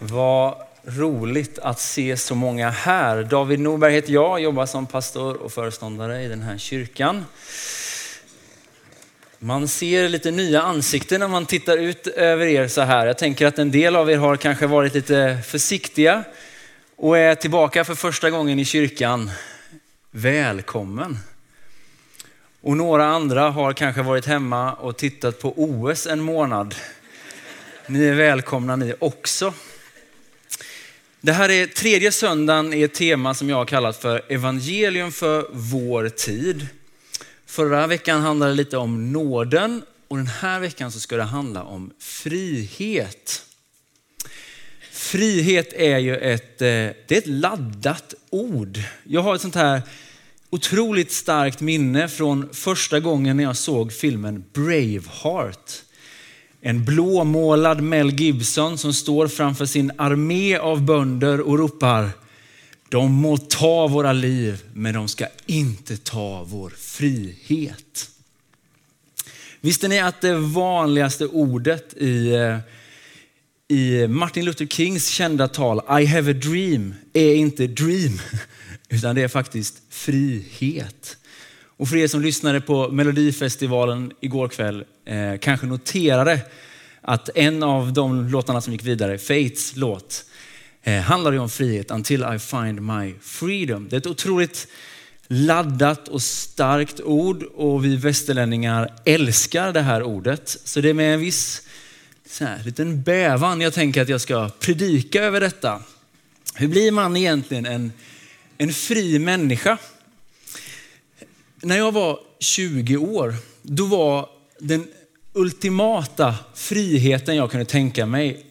Vad roligt att se så många här. David Norberg heter jag, jobbar som pastor och föreståndare i den här kyrkan. Man ser lite nya ansikten när man tittar ut över er så här. Jag tänker att en del av er har kanske varit lite försiktiga och är tillbaka för första gången i kyrkan. Välkommen! Och några andra har kanske varit hemma och tittat på OS en månad. Ni är välkomna ni också. Det här är tredje söndagen i ett tema som jag har kallat för evangelium för vår tid. Förra veckan handlade det lite om nåden och den här veckan så ska det handla om frihet. Frihet är ju ett, eh, det är ett laddat ord. Jag har ett sånt här otroligt starkt minne från första gången när jag såg filmen Braveheart. En blåmålad Mel Gibson som står framför sin armé av bönder och ropar de må ta våra liv, men de ska inte ta vår frihet. Visste ni att det vanligaste ordet i, eh, i Martin Luther Kings kända tal I have a dream är inte dream, utan det är faktiskt frihet. Och för er som lyssnade på Melodifestivalen igår kväll eh, kanske noterade att en av de låtarna som gick vidare, Fates låt, eh, handlar ju om frihet, Until I find my freedom. Det är ett otroligt laddat och starkt ord och vi västerlänningar älskar det här ordet. Så det är med en viss så här, liten bävan jag tänker att jag ska predika över detta. Hur blir man egentligen en, en fri människa? När jag var 20 år, då var den ultimata friheten jag kunde tänka mig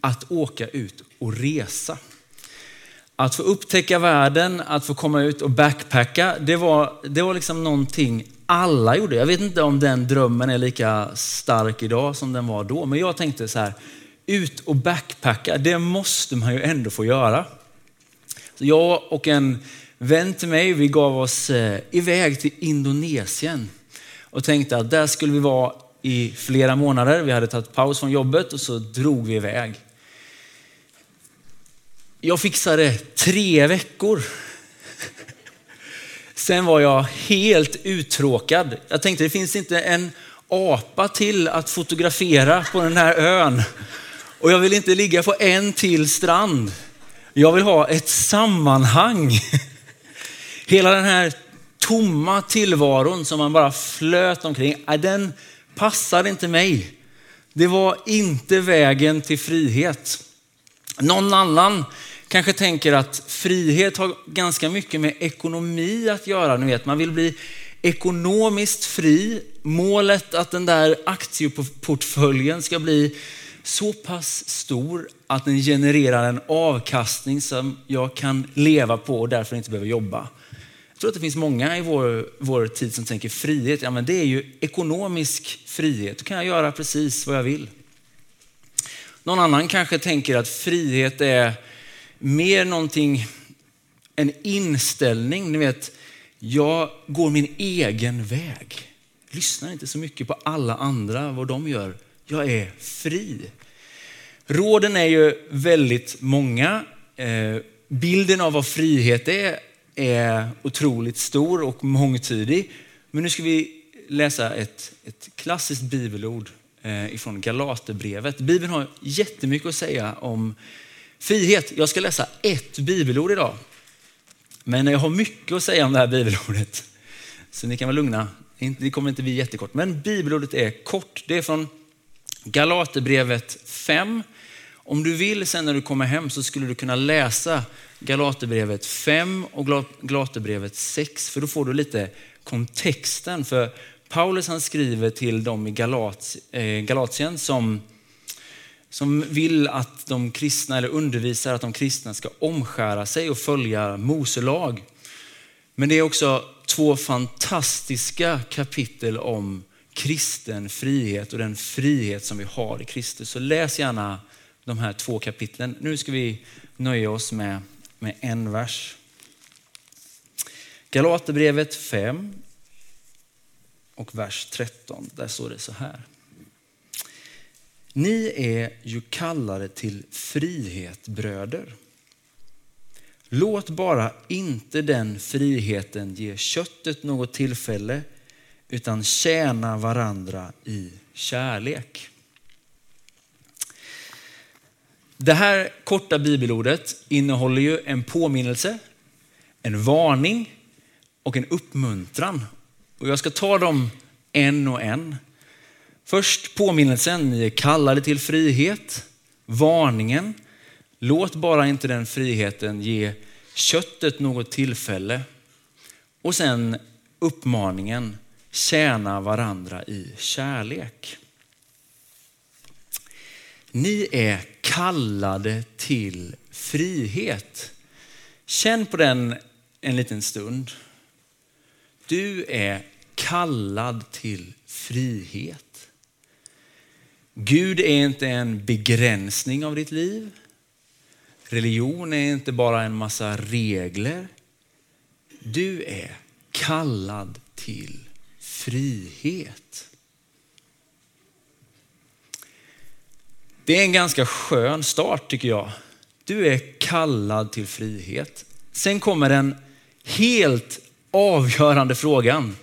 att åka ut och resa. Att få upptäcka världen, att få komma ut och backpacka, det var, det var liksom någonting alla gjorde. Jag vet inte om den drömmen är lika stark idag som den var då, men jag tänkte så här, ut och backpacka, det måste man ju ändå få göra. Så jag och en vän till mig, vi gav oss eh, iväg till Indonesien och tänkte att där skulle vi vara i flera månader. Vi hade tagit paus från jobbet och så drog vi iväg. Jag fixade tre veckor. Sen var jag helt uttråkad. Jag tänkte det finns inte en apa till att fotografera på den här ön. Och jag vill inte ligga på en till strand. Jag vill ha ett sammanhang. Hela den här tomma tillvaron som man bara flöt omkring, den passade inte mig. Det var inte vägen till frihet. Någon annan kanske tänker att frihet har ganska mycket med ekonomi att göra. Ni vet, man vill bli ekonomiskt fri. Målet att den där aktieportföljen ska bli så pass stor att den genererar en avkastning som jag kan leva på och därför inte behöver jobba. Jag tror att det finns många i vår, vår tid som tänker frihet, ja men det är ju ekonomisk frihet. Då kan jag göra precis vad jag vill. Någon annan kanske tänker att frihet är mer någonting, en inställning. Ni vet, jag går min egen väg. Lyssnar inte så mycket på alla andra, vad de gör. Jag är fri. Råden är ju väldigt många. Eh, bilden av vad frihet är är otroligt stor och mångtydig. Men nu ska vi läsa ett, ett klassiskt bibelord eh, ifrån Galaterbrevet. Bibeln har jättemycket att säga om frihet. Jag ska läsa ett bibelord idag. Men jag har mycket att säga om det här bibelordet. Så ni kan vara lugna. Det kommer inte bli jättekort. Men bibelordet är kort. Det är från Galaterbrevet 5. Om du vill sen när du kommer hem så skulle du kunna läsa Galaterbrevet 5 och Galaterbrevet 6, för då får du lite kontexten. För Paulus han skriver till dem i Galat, eh, Galatien som, som vill att de kristna, eller undervisar att de kristna ska omskära sig och följa Mose lag. Men det är också två fantastiska kapitel om kristen frihet och den frihet som vi har i Kristus. Så läs gärna de här två kapitlen. Nu ska vi nöja oss med med en vers. Galaterbrevet 5 och vers 13. Där står det så här. Ni är ju kallade till frihet bröder. Låt bara inte den friheten ge köttet något tillfälle utan tjäna varandra i kärlek. Det här korta bibelordet innehåller ju en påminnelse, en varning och en uppmuntran. Och jag ska ta dem en och en. Först påminnelsen, ni är kallade till frihet. Varningen, låt bara inte den friheten ge köttet något tillfälle. Och sen uppmaningen, tjäna varandra i kärlek. Ni är kallade till frihet. Känn på den en liten stund. Du är kallad till frihet. Gud är inte en begränsning av ditt liv. Religion är inte bara en massa regler. Du är kallad till frihet. Det är en ganska skön start tycker jag. Du är kallad till frihet. Sen kommer den helt avgörande frågan.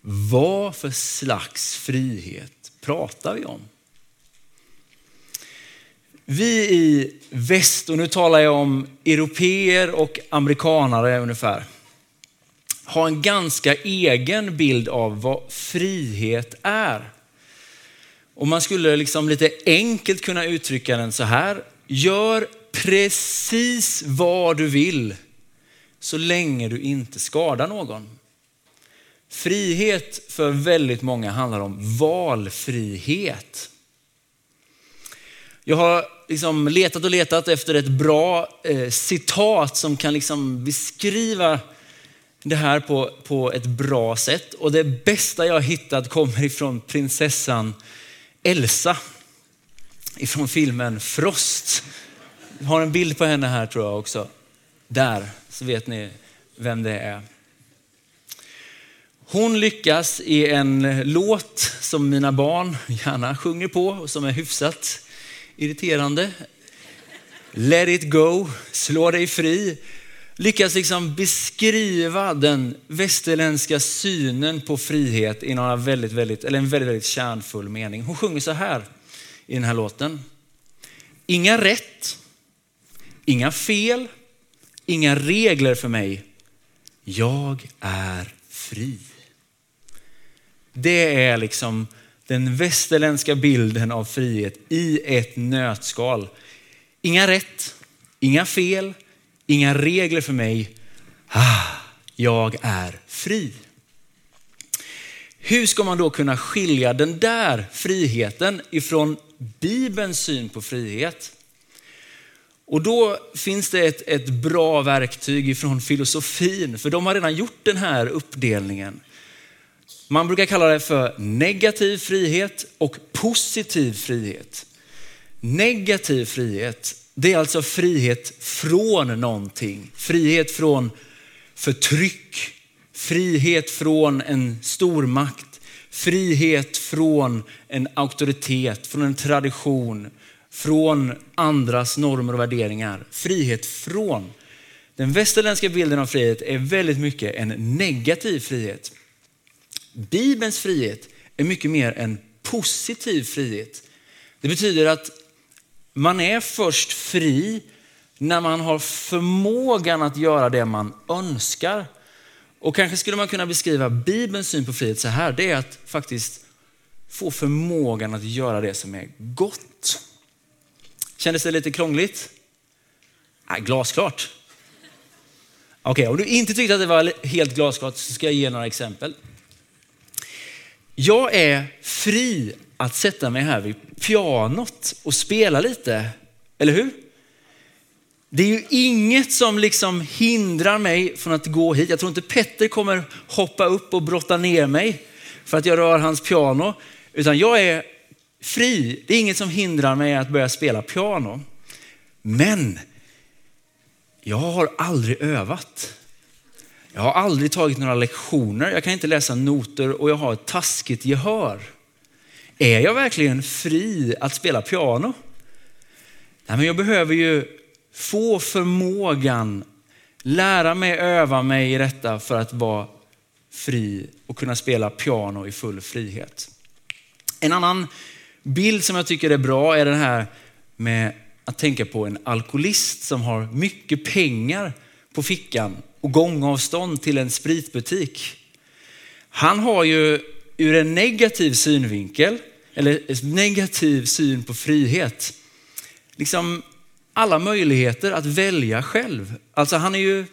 Vad för slags frihet pratar vi om? Vi i väst, och nu talar jag om europeer och amerikanare ungefär, har en ganska egen bild av vad frihet är. Och man skulle liksom lite enkelt kunna uttrycka den så här. Gör precis vad du vill så länge du inte skadar någon. Frihet för väldigt många handlar om valfrihet. Jag har liksom letat och letat efter ett bra eh, citat som kan liksom beskriva det här på, på ett bra sätt. Och det bästa jag hittat kommer ifrån prinsessan Elsa ifrån filmen Frost. Jag har en bild på henne här tror jag också. Där, så vet ni vem det är. Hon lyckas i en låt som mina barn gärna sjunger på och som är hyfsat irriterande. Let it go, slå dig fri. Lyckas liksom beskriva den västerländska synen på frihet i några väldigt, väldigt, eller en väldigt, väldigt kärnfull mening. Hon sjunger så här i den här låten. Inga rätt, inga fel, inga regler för mig. Jag är fri. Det är liksom den västerländska bilden av frihet i ett nötskal. Inga rätt, inga fel, inga regler för mig. Ah, jag är fri. Hur ska man då kunna skilja den där friheten ifrån Bibelns syn på frihet? Och då finns det ett, ett bra verktyg ifrån filosofin, för de har redan gjort den här uppdelningen. Man brukar kalla det för negativ frihet och positiv frihet. Negativ frihet, det är alltså frihet från någonting. Frihet från förtryck, frihet från en stormakt, frihet från en auktoritet, från en tradition, från andras normer och värderingar. Frihet från. Den västerländska bilden av frihet är väldigt mycket en negativ frihet. Bibelns frihet är mycket mer en positiv frihet. Det betyder att man är först fri när man har förmågan att göra det man önskar. Och kanske skulle man kunna beskriva Bibelns syn på frihet så här. Det är att faktiskt få förmågan att göra det som är gott. Kändes det lite krångligt? Nej, glasklart. Okej, okay, om du inte tyckte att det var helt glasklart så ska jag ge några exempel. Jag är fri att sätta mig här vid pianot och spela lite, eller hur? Det är ju inget som liksom hindrar mig från att gå hit. Jag tror inte Petter kommer hoppa upp och brotta ner mig för att jag rör hans piano, utan jag är fri. Det är inget som hindrar mig att börja spela piano. Men jag har aldrig övat. Jag har aldrig tagit några lektioner, jag kan inte läsa noter och jag har ett taskigt gehör är jag verkligen fri att spela piano? Nej, men jag behöver ju få förmågan, lära mig, öva mig i detta för att vara fri och kunna spela piano i full frihet. En annan bild som jag tycker är bra är den här med att tänka på en alkoholist som har mycket pengar på fickan och gångavstånd till en spritbutik. Han har ju ur en negativ synvinkel, eller en negativ syn på frihet, liksom alla möjligheter att välja själv. Alltså han är ju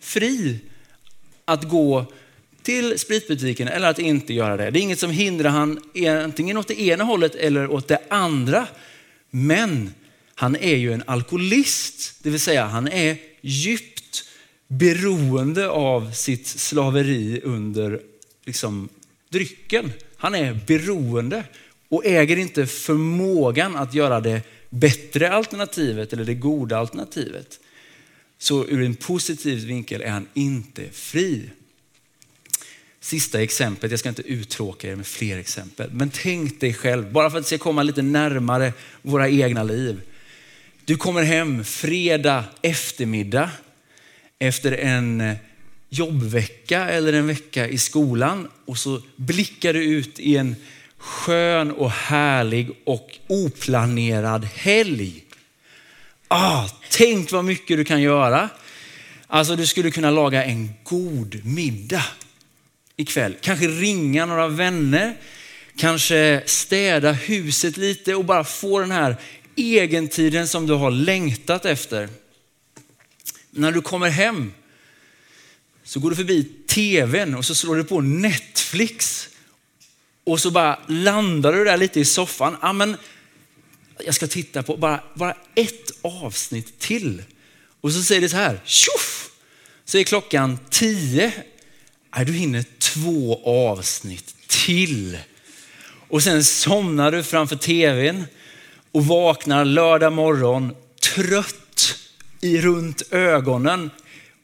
fri att gå till spritbutiken eller att inte göra det. Det är inget som hindrar han antingen åt det ena hållet eller åt det andra. Men han är ju en alkoholist, det vill säga han är djupt beroende av sitt slaveri under liksom, drycken. Han är beroende och äger inte förmågan att göra det bättre alternativet eller det goda alternativet. Så ur en positiv vinkel är han inte fri. Sista exemplet, jag ska inte uttråka er med fler exempel, men tänk dig själv, bara för att det ska komma lite närmare våra egna liv. Du kommer hem fredag eftermiddag efter en eh, jobbvecka eller en vecka i skolan och så blickar du ut i en skön och härlig och oplanerad helg. Ah, tänk vad mycket du kan göra. Alltså du skulle kunna laga en god middag ikväll. Kanske ringa några vänner, kanske städa huset lite och bara få den här egentiden som du har längtat efter. När du kommer hem så går du förbi tvn och så slår du på Netflix och så bara landar du där lite i soffan. Ja, men jag ska titta på bara, bara ett avsnitt till. Och så säger det så här, tjoff! Så är klockan tio. Ja, du hinner två avsnitt till. Och sen somnar du framför tvn och vaknar lördag morgon trött i runt ögonen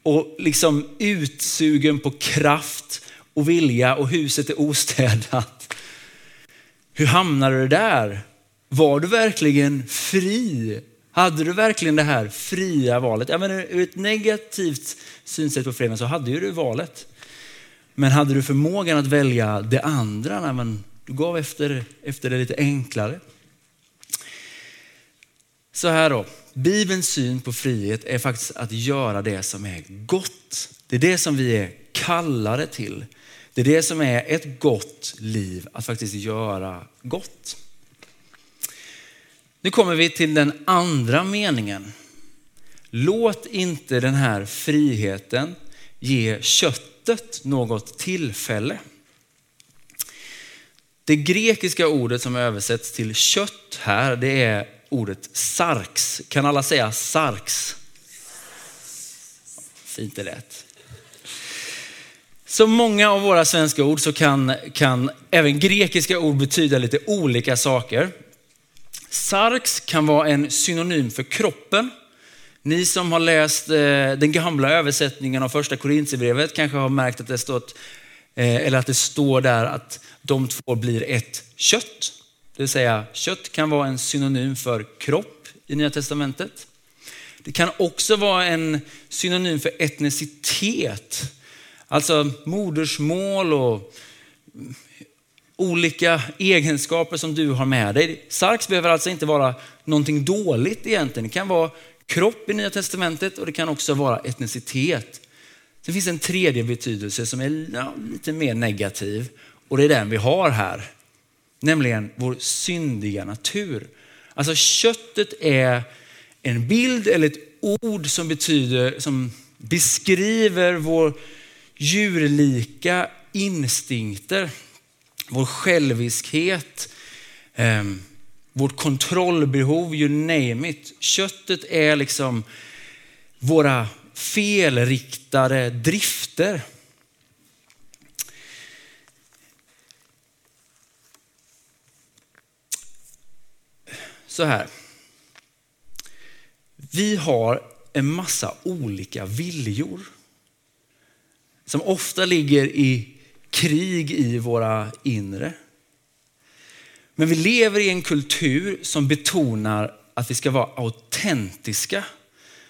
och liksom utsugen på kraft och vilja och huset är ostädat. Hur hamnade du där? Var du verkligen fri? Hade du verkligen det här fria valet? Jag menar, ur ett negativt synsätt på freden så hade ju du valet. Men hade du förmågan att välja det andra? Nej, men du gav efter, efter det lite enklare. Så här då, Bibelns syn på frihet är faktiskt att göra det som är gott. Det är det som vi är kallade till. Det är det som är ett gott liv, att faktiskt göra gott. Nu kommer vi till den andra meningen. Låt inte den här friheten ge köttet något tillfälle. Det grekiska ordet som översätts till kött här, det är ordet sarx. Kan alla säga sarx? Fint det lät. Som många av våra svenska ord så kan, kan även grekiska ord betyda lite olika saker. Sarx kan vara en synonym för kroppen. Ni som har läst eh, den gamla översättningen av första Korintierbrevet kanske har märkt att det, stått, eh, eller att det står där att de två blir ett kött. Det vill säga kött kan vara en synonym för kropp i Nya Testamentet. Det kan också vara en synonym för etnicitet. Alltså modersmål och olika egenskaper som du har med dig. Sarx behöver alltså inte vara någonting dåligt egentligen. Det kan vara kropp i Nya Testamentet och det kan också vara etnicitet. Sen finns en tredje betydelse som är ja, lite mer negativ och det är den vi har här. Nämligen vår syndiga natur. Alltså köttet är en bild eller ett ord som betyder, som beskriver vår djurlika instinkter, vår själviskhet, eh, vårt kontrollbehov, you name it. Köttet är liksom våra felriktade drifter. Så här. Vi har en massa olika viljor som ofta ligger i krig i våra inre. Men vi lever i en kultur som betonar att vi ska vara autentiska.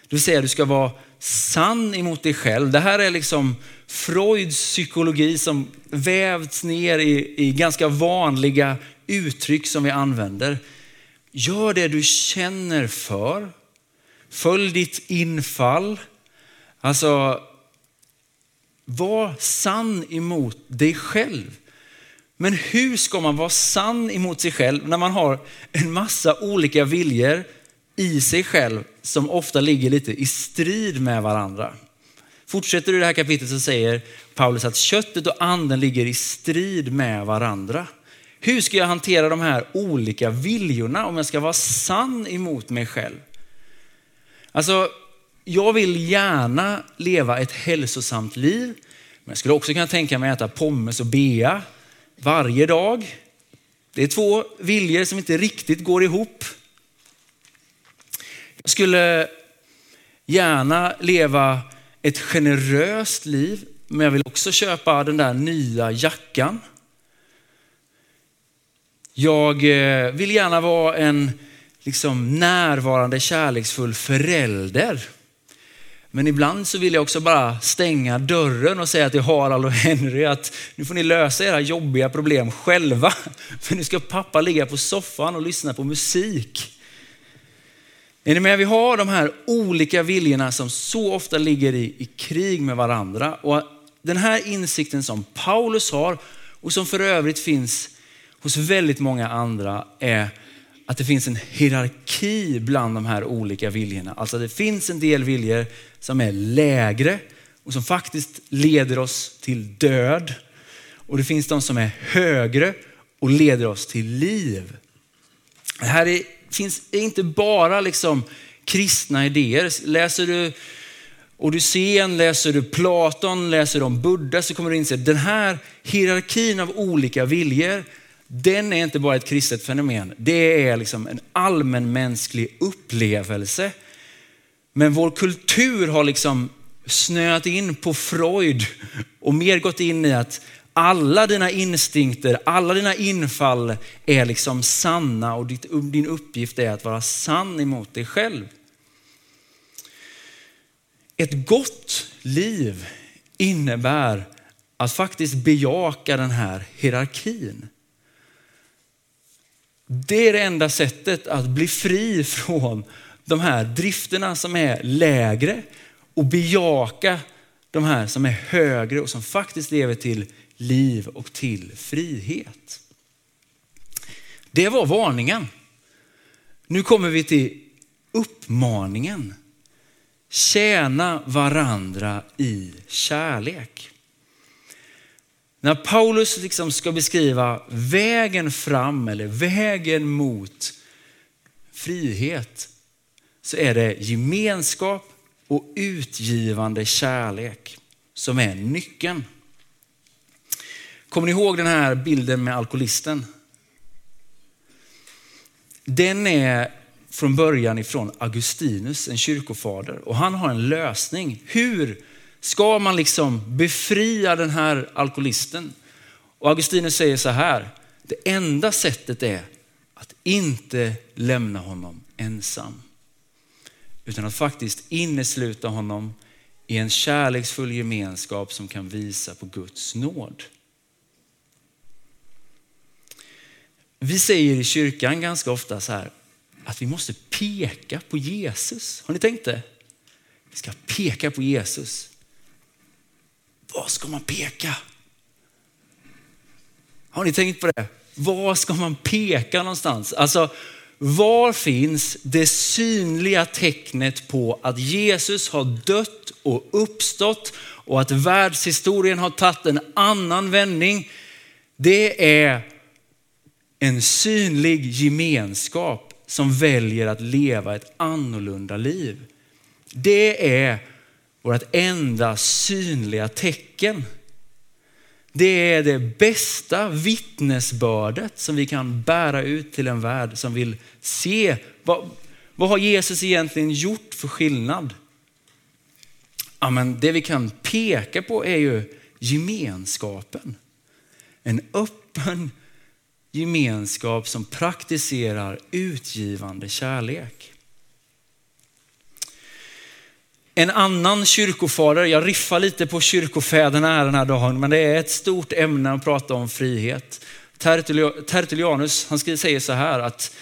Det vill säga du ska vara sann emot dig själv. Det här är liksom Freuds psykologi som vävts ner i, i ganska vanliga uttryck som vi använder. Gör det du känner för. Följ ditt infall. Alltså, var sann emot dig själv. Men hur ska man vara sann emot sig själv när man har en massa olika viljor i sig själv som ofta ligger lite i strid med varandra? Fortsätter du det här kapitlet så säger Paulus att köttet och anden ligger i strid med varandra. Hur ska jag hantera de här olika viljorna om jag ska vara sann emot mig själv? Alltså, jag vill gärna leva ett hälsosamt liv, men jag skulle också kunna tänka mig att äta pommes och bea varje dag. Det är två viljor som inte riktigt går ihop. Jag skulle gärna leva ett generöst liv, men jag vill också köpa den där nya jackan. Jag eh, vill gärna vara en liksom närvarande kärleksfull förälder. Men ibland så vill jag också bara stänga dörren och säga till Harald och Henry att nu får ni lösa era jobbiga problem själva. För nu ska pappa ligga på soffan och lyssna på musik. Är ni med? Vi har de här olika viljorna som så ofta ligger i, i krig med varandra. Och den här insikten som Paulus har och som för övrigt finns hos väldigt många andra är att det finns en hierarki bland de här olika viljorna. Alltså det finns en del viljor som är lägre och som faktiskt leder oss till död. Och det finns de som är högre och leder oss till liv. Det här är, finns inte bara liksom kristna idéer. Läser du Odysseen, läser du Platon, läser du om Buddha så kommer du inse att den här hierarkin av olika viljor den är inte bara ett kristet fenomen. Det är liksom en allmänmänsklig upplevelse. Men vår kultur har liksom snöat in på Freud och mer gått in i att alla dina instinkter, alla dina infall är liksom sanna och din uppgift är att vara sann emot dig själv. Ett gott liv innebär att faktiskt bejaka den här hierarkin. Det är det enda sättet att bli fri från de här drifterna som är lägre och bejaka de här som är högre och som faktiskt lever till liv och till frihet. Det var varningen. Nu kommer vi till uppmaningen. Tjäna varandra i kärlek. När Paulus liksom ska beskriva vägen fram eller vägen mot frihet så är det gemenskap och utgivande kärlek som är nyckeln. Kommer ni ihåg den här bilden med alkoholisten? Den är från början ifrån Augustinus, en kyrkofader. Och han har en lösning. Hur Ska man liksom befria den här alkoholisten? Och Augustinus säger så här, det enda sättet är att inte lämna honom ensam. Utan att faktiskt innesluta honom i en kärleksfull gemenskap som kan visa på Guds nåd. Vi säger i kyrkan ganska ofta så här att vi måste peka på Jesus. Har ni tänkt det? Vi ska peka på Jesus. Var ska man peka? Har ni tänkt på det? Var ska man peka någonstans? Alltså, var finns det synliga tecknet på att Jesus har dött och uppstått och att världshistorien har tagit en annan vändning? Det är en synlig gemenskap som väljer att leva ett annorlunda liv. Det är vårt enda synliga tecken. Det är det bästa vittnesbördet som vi kan bära ut till en värld som vill se vad, vad har Jesus egentligen gjort för skillnad? Ja, men det vi kan peka på är ju gemenskapen. En öppen gemenskap som praktiserar utgivande kärlek. En annan kyrkofader, jag riffar lite på kyrkofäderna här den här dagen, men det är ett stort ämne att prata om frihet. Tertullianus, han säger så här att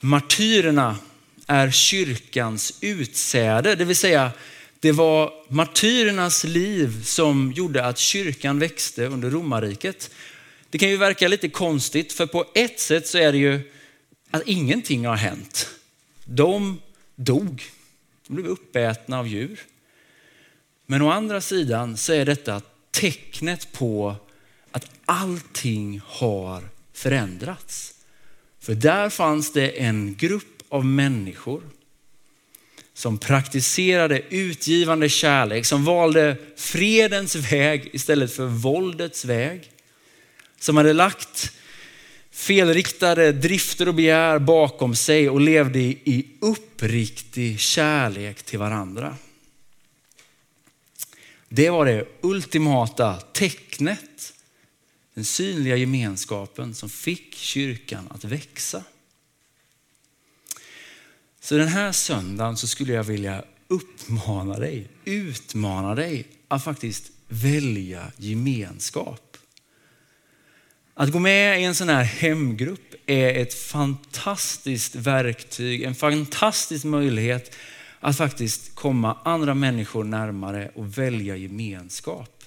martyrerna är kyrkans utsäde, det vill säga det var martyrernas liv som gjorde att kyrkan växte under romarriket. Det kan ju verka lite konstigt, för på ett sätt så är det ju att ingenting har hänt. De dog, de blev uppätna av djur. Men å andra sidan så är detta tecknet på att allting har förändrats. För där fanns det en grupp av människor som praktiserade utgivande kärlek, som valde fredens väg istället för våldets väg. Som hade lagt felriktade drifter och begär bakom sig och levde i uppriktig kärlek till varandra. Det var det ultimata tecknet, den synliga gemenskapen som fick kyrkan att växa. Så den här söndagen så skulle jag vilja uppmana dig, utmana dig att faktiskt välja gemenskap. Att gå med i en sån här hemgrupp är ett fantastiskt verktyg, en fantastisk möjlighet att faktiskt komma andra människor närmare och välja gemenskap.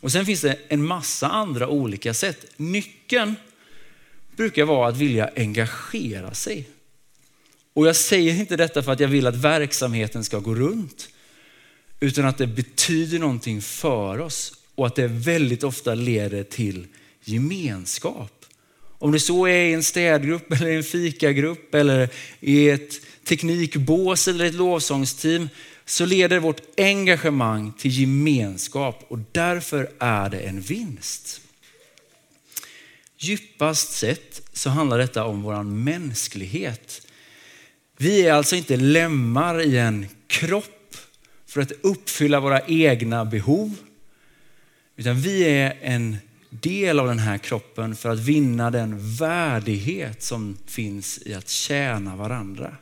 Och sen finns det en massa andra olika sätt. Nyckeln brukar vara att vilja engagera sig. Och jag säger inte detta för att jag vill att verksamheten ska gå runt, utan att det betyder någonting för oss och att det väldigt ofta leder till gemenskap. Om det så är i en städgrupp eller en fikagrupp eller i ett teknikbås eller ett lovsångsteam så leder vårt engagemang till gemenskap och därför är det en vinst. Djupast sett så handlar detta om vår mänsklighet. Vi är alltså inte lemmar i en kropp för att uppfylla våra egna behov, utan vi är en del av den här kroppen för att vinna den värdighet som finns i att tjäna varandra.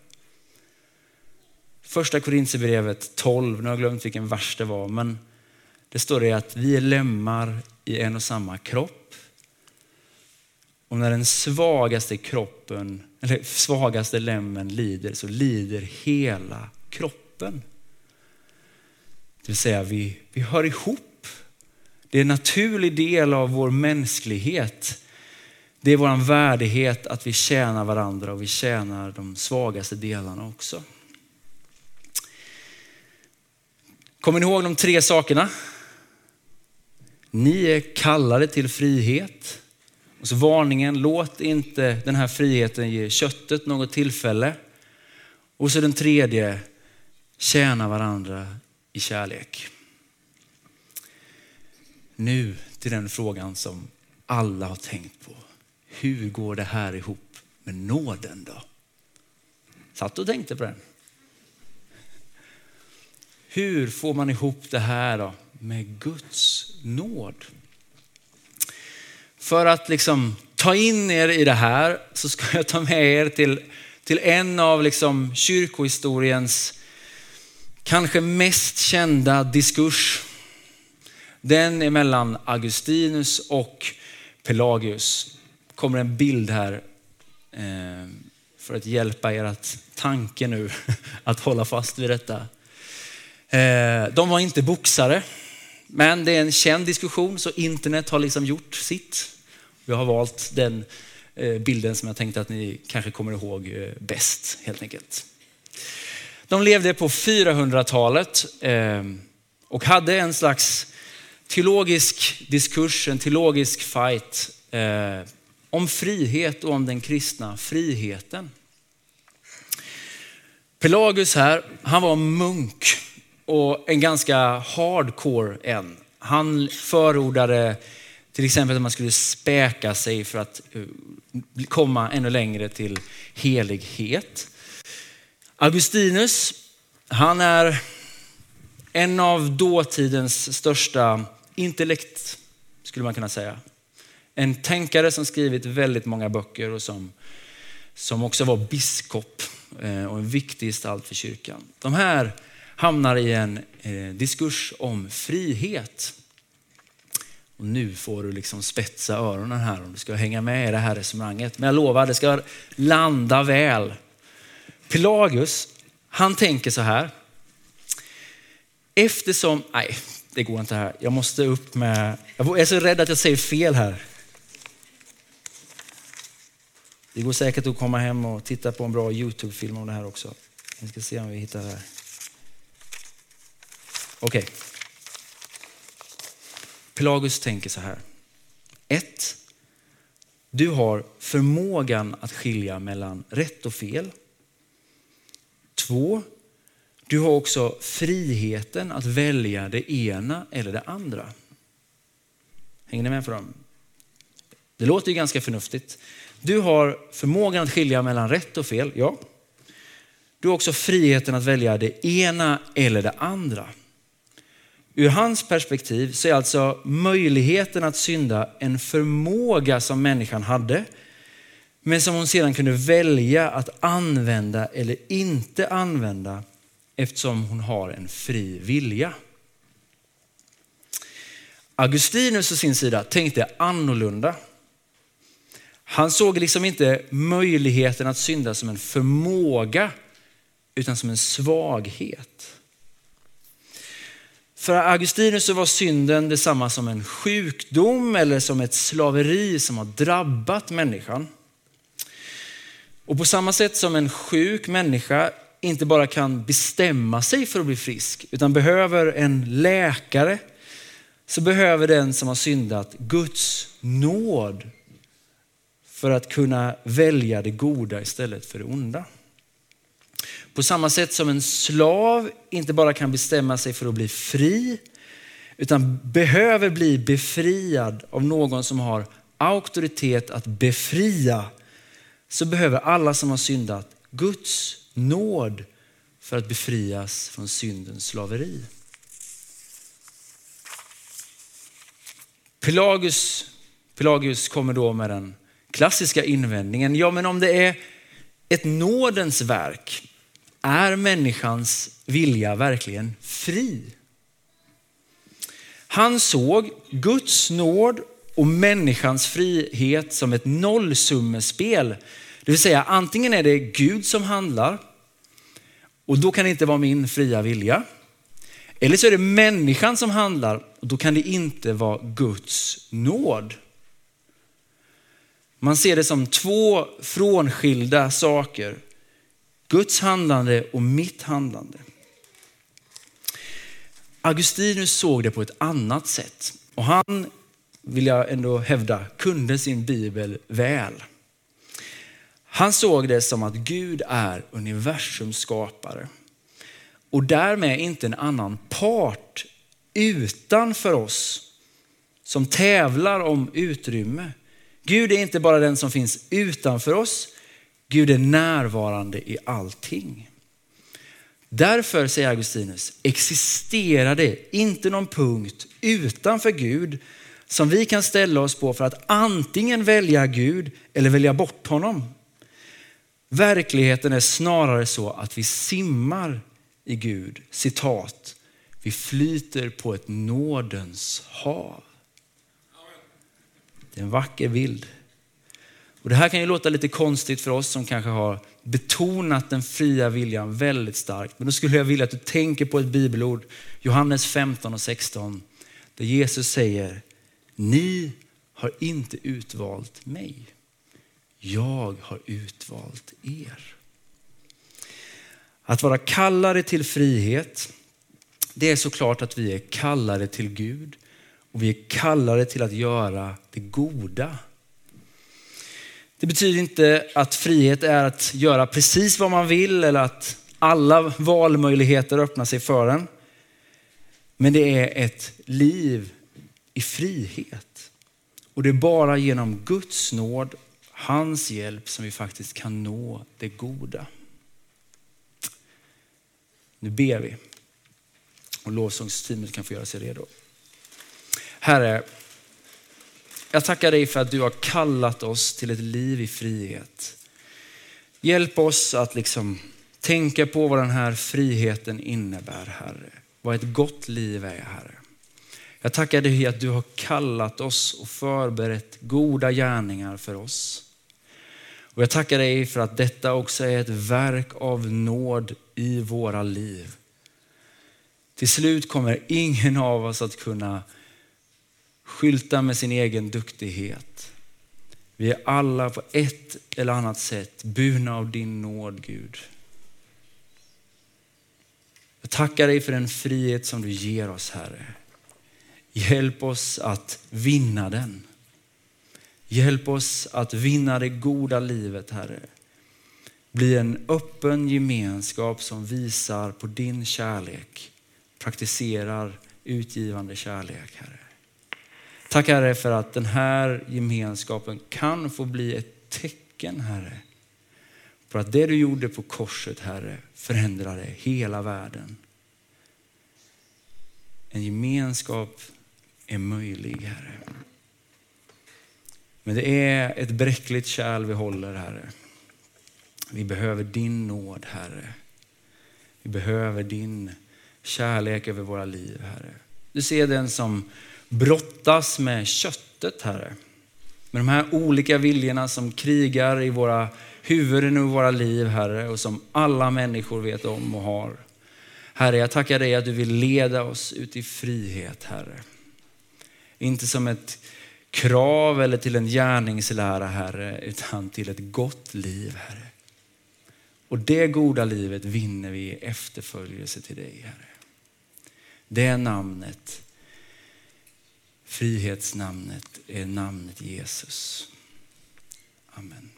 Första Korintierbrevet 12, nu har jag glömt vilken vers det var, men det står det att vi är lemmar i en och samma kropp. Och när den svagaste kroppen, eller svagaste lemmen lider så lider hela kroppen. Det vill säga vi, vi hör ihop. Det är en naturlig del av vår mänsklighet. Det är vår värdighet att vi tjänar varandra och vi tjänar de svagaste delarna också. Kommer ni ihåg de tre sakerna? Ni är kallade till frihet. Och så varningen, låt inte den här friheten ge köttet något tillfälle. Och så den tredje, tjäna varandra i kärlek. Nu till den frågan som alla har tänkt på. Hur går det här ihop med nåden då? Satt och tänkte på den. Hur får man ihop det här då med Guds nåd? För att liksom ta in er i det här så ska jag ta med er till, till en av liksom kyrkohistoriens kanske mest kända diskurs. Den är mellan Augustinus och Pelagius. kommer en bild här eh, för att hjälpa er att tanke nu att hålla fast vid detta. Eh, de var inte boxare, men det är en känd diskussion så internet har liksom gjort sitt. Jag har valt den eh, bilden som jag tänkte att ni kanske kommer ihåg bäst helt enkelt. De levde på 400-talet och hade en slags teologisk diskurs, en teologisk fight eh, om frihet och om den kristna friheten. Pelagus här, han var munk och en ganska hardcore en. Han förordade till exempel att man skulle späka sig för att eh, komma ännu längre till helighet. Augustinus, han är en av dåtidens största intellekt, skulle man kunna säga. En tänkare som skrivit väldigt många böcker och som, som också var biskop eh, och en viktig gestalt för kyrkan. De här hamnar i en eh, diskurs om frihet. Och nu får du liksom spetsa öronen här om du ska hänga med i det här resonemanget. Men jag lovar, det ska landa väl. Pelagus, han tänker så här. Eftersom, nej det går inte här. Jag måste upp med, jag är så rädd att jag säger fel här. Det går säkert att komma hem och titta på en bra Youtube-film om det här också. Vi ska se om vi hittar det här. Okej. Okay. Pelagus tänker så här. 1. Du har förmågan att skilja mellan rätt och fel. 2. Du har också friheten att välja det ena eller det andra. Hänger ni med på dem? Det låter ju ganska förnuftigt. Du har förmågan att skilja mellan rätt och fel, ja. Du har också friheten att välja det ena eller det andra. Ur hans perspektiv så är alltså möjligheten att synda en förmåga som människan hade, men som hon sedan kunde välja att använda eller inte använda eftersom hon har en fri vilja. Augustinus å sin sida tänkte annorlunda. Han såg liksom inte möjligheten att synda som en förmåga utan som en svaghet. För Augustinus så var synden detsamma som en sjukdom eller som ett slaveri som har drabbat människan. Och på samma sätt som en sjuk människa inte bara kan bestämma sig för att bli frisk utan behöver en läkare så behöver den som har syndat Guds nåd för att kunna välja det goda istället för det onda. På samma sätt som en slav inte bara kan bestämma sig för att bli fri utan behöver bli befriad av någon som har auktoritet att befria så behöver alla som har syndat Guds nåd för att befrias från syndens slaveri. Pelagus, Pelagius kommer då med den klassiska invändningen, ja men om det är ett nådens verk, är människans vilja verkligen fri? Han såg Guds nåd och människans frihet som ett nollsummespel. Det vill säga antingen är det Gud som handlar och då kan det inte vara min fria vilja. Eller så är det människan som handlar och då kan det inte vara Guds nåd. Man ser det som två frånskilda saker. Guds handlande och mitt handlande. Augustinus såg det på ett annat sätt och han, vill jag ändå hävda, kunde sin bibel väl. Han såg det som att Gud är universums skapare och därmed inte en annan part utanför oss som tävlar om utrymme. Gud är inte bara den som finns utanför oss, Gud är närvarande i allting. Därför, säger Augustinus, existerar det inte någon punkt utanför Gud som vi kan ställa oss på för att antingen välja Gud eller välja bort honom. Verkligheten är snarare så att vi simmar i Gud. Citat, vi flyter på ett nådens hav. Det är en vacker bild. Och det här kan ju låta lite konstigt för oss som kanske har betonat den fria viljan väldigt starkt. Men då skulle jag vilja att du tänker på ett bibelord, Johannes 15 och 16, där Jesus säger, ni har inte utvalt mig jag har utvalt er. Att vara kallade till frihet, det är såklart att vi är kallade till Gud och vi är kallade till att göra det goda. Det betyder inte att frihet är att göra precis vad man vill eller att alla valmöjligheter öppnar sig för en. Men det är ett liv i frihet. Och det är bara genom Guds nåd hans hjälp som vi faktiskt kan nå det goda. Nu ber vi. Och lovsångsteamet kan få göra sig redo. Herre, Jag tackar dig för att du har kallat oss till ett liv i frihet. Hjälp oss att liksom tänka på vad den här friheten innebär, Herre. Vad ett gott liv är, Herre. Jag tackar dig att du har kallat oss och förberett goda gärningar för oss. Och jag tackar dig för att detta också är ett verk av nåd i våra liv. Till slut kommer ingen av oss att kunna skylta med sin egen duktighet. Vi är alla på ett eller annat sätt burna av din nåd, Gud. Jag tackar dig för den frihet som du ger oss, Herre. Hjälp oss att vinna den. Hjälp oss att vinna det goda livet, Herre. Bli en öppen gemenskap som visar på din kärlek, praktiserar utgivande kärlek, Herre. Tack Herre för att den här gemenskapen kan få bli ett tecken, Herre, på att det du gjorde på korset, Herre, förändrade hela världen. En gemenskap är möjlig, Herre. Men det är ett bräckligt kärl vi håller, Herre. Vi behöver din nåd, Herre. Vi behöver din kärlek över våra liv, Herre. Du ser den som brottas med köttet, Herre. Med de här olika viljorna som krigar i våra huvuden och våra liv, Herre, och som alla människor vet om och har. Herre, jag tackar dig att du vill leda oss ut i frihet, Herre. Inte som ett krav eller till en gärningslära, Herre, utan till ett gott liv, Herre. Och det goda livet vinner vi i efterföljelse till dig, Herre. Det namnet, frihetsnamnet, är namnet Jesus. Amen.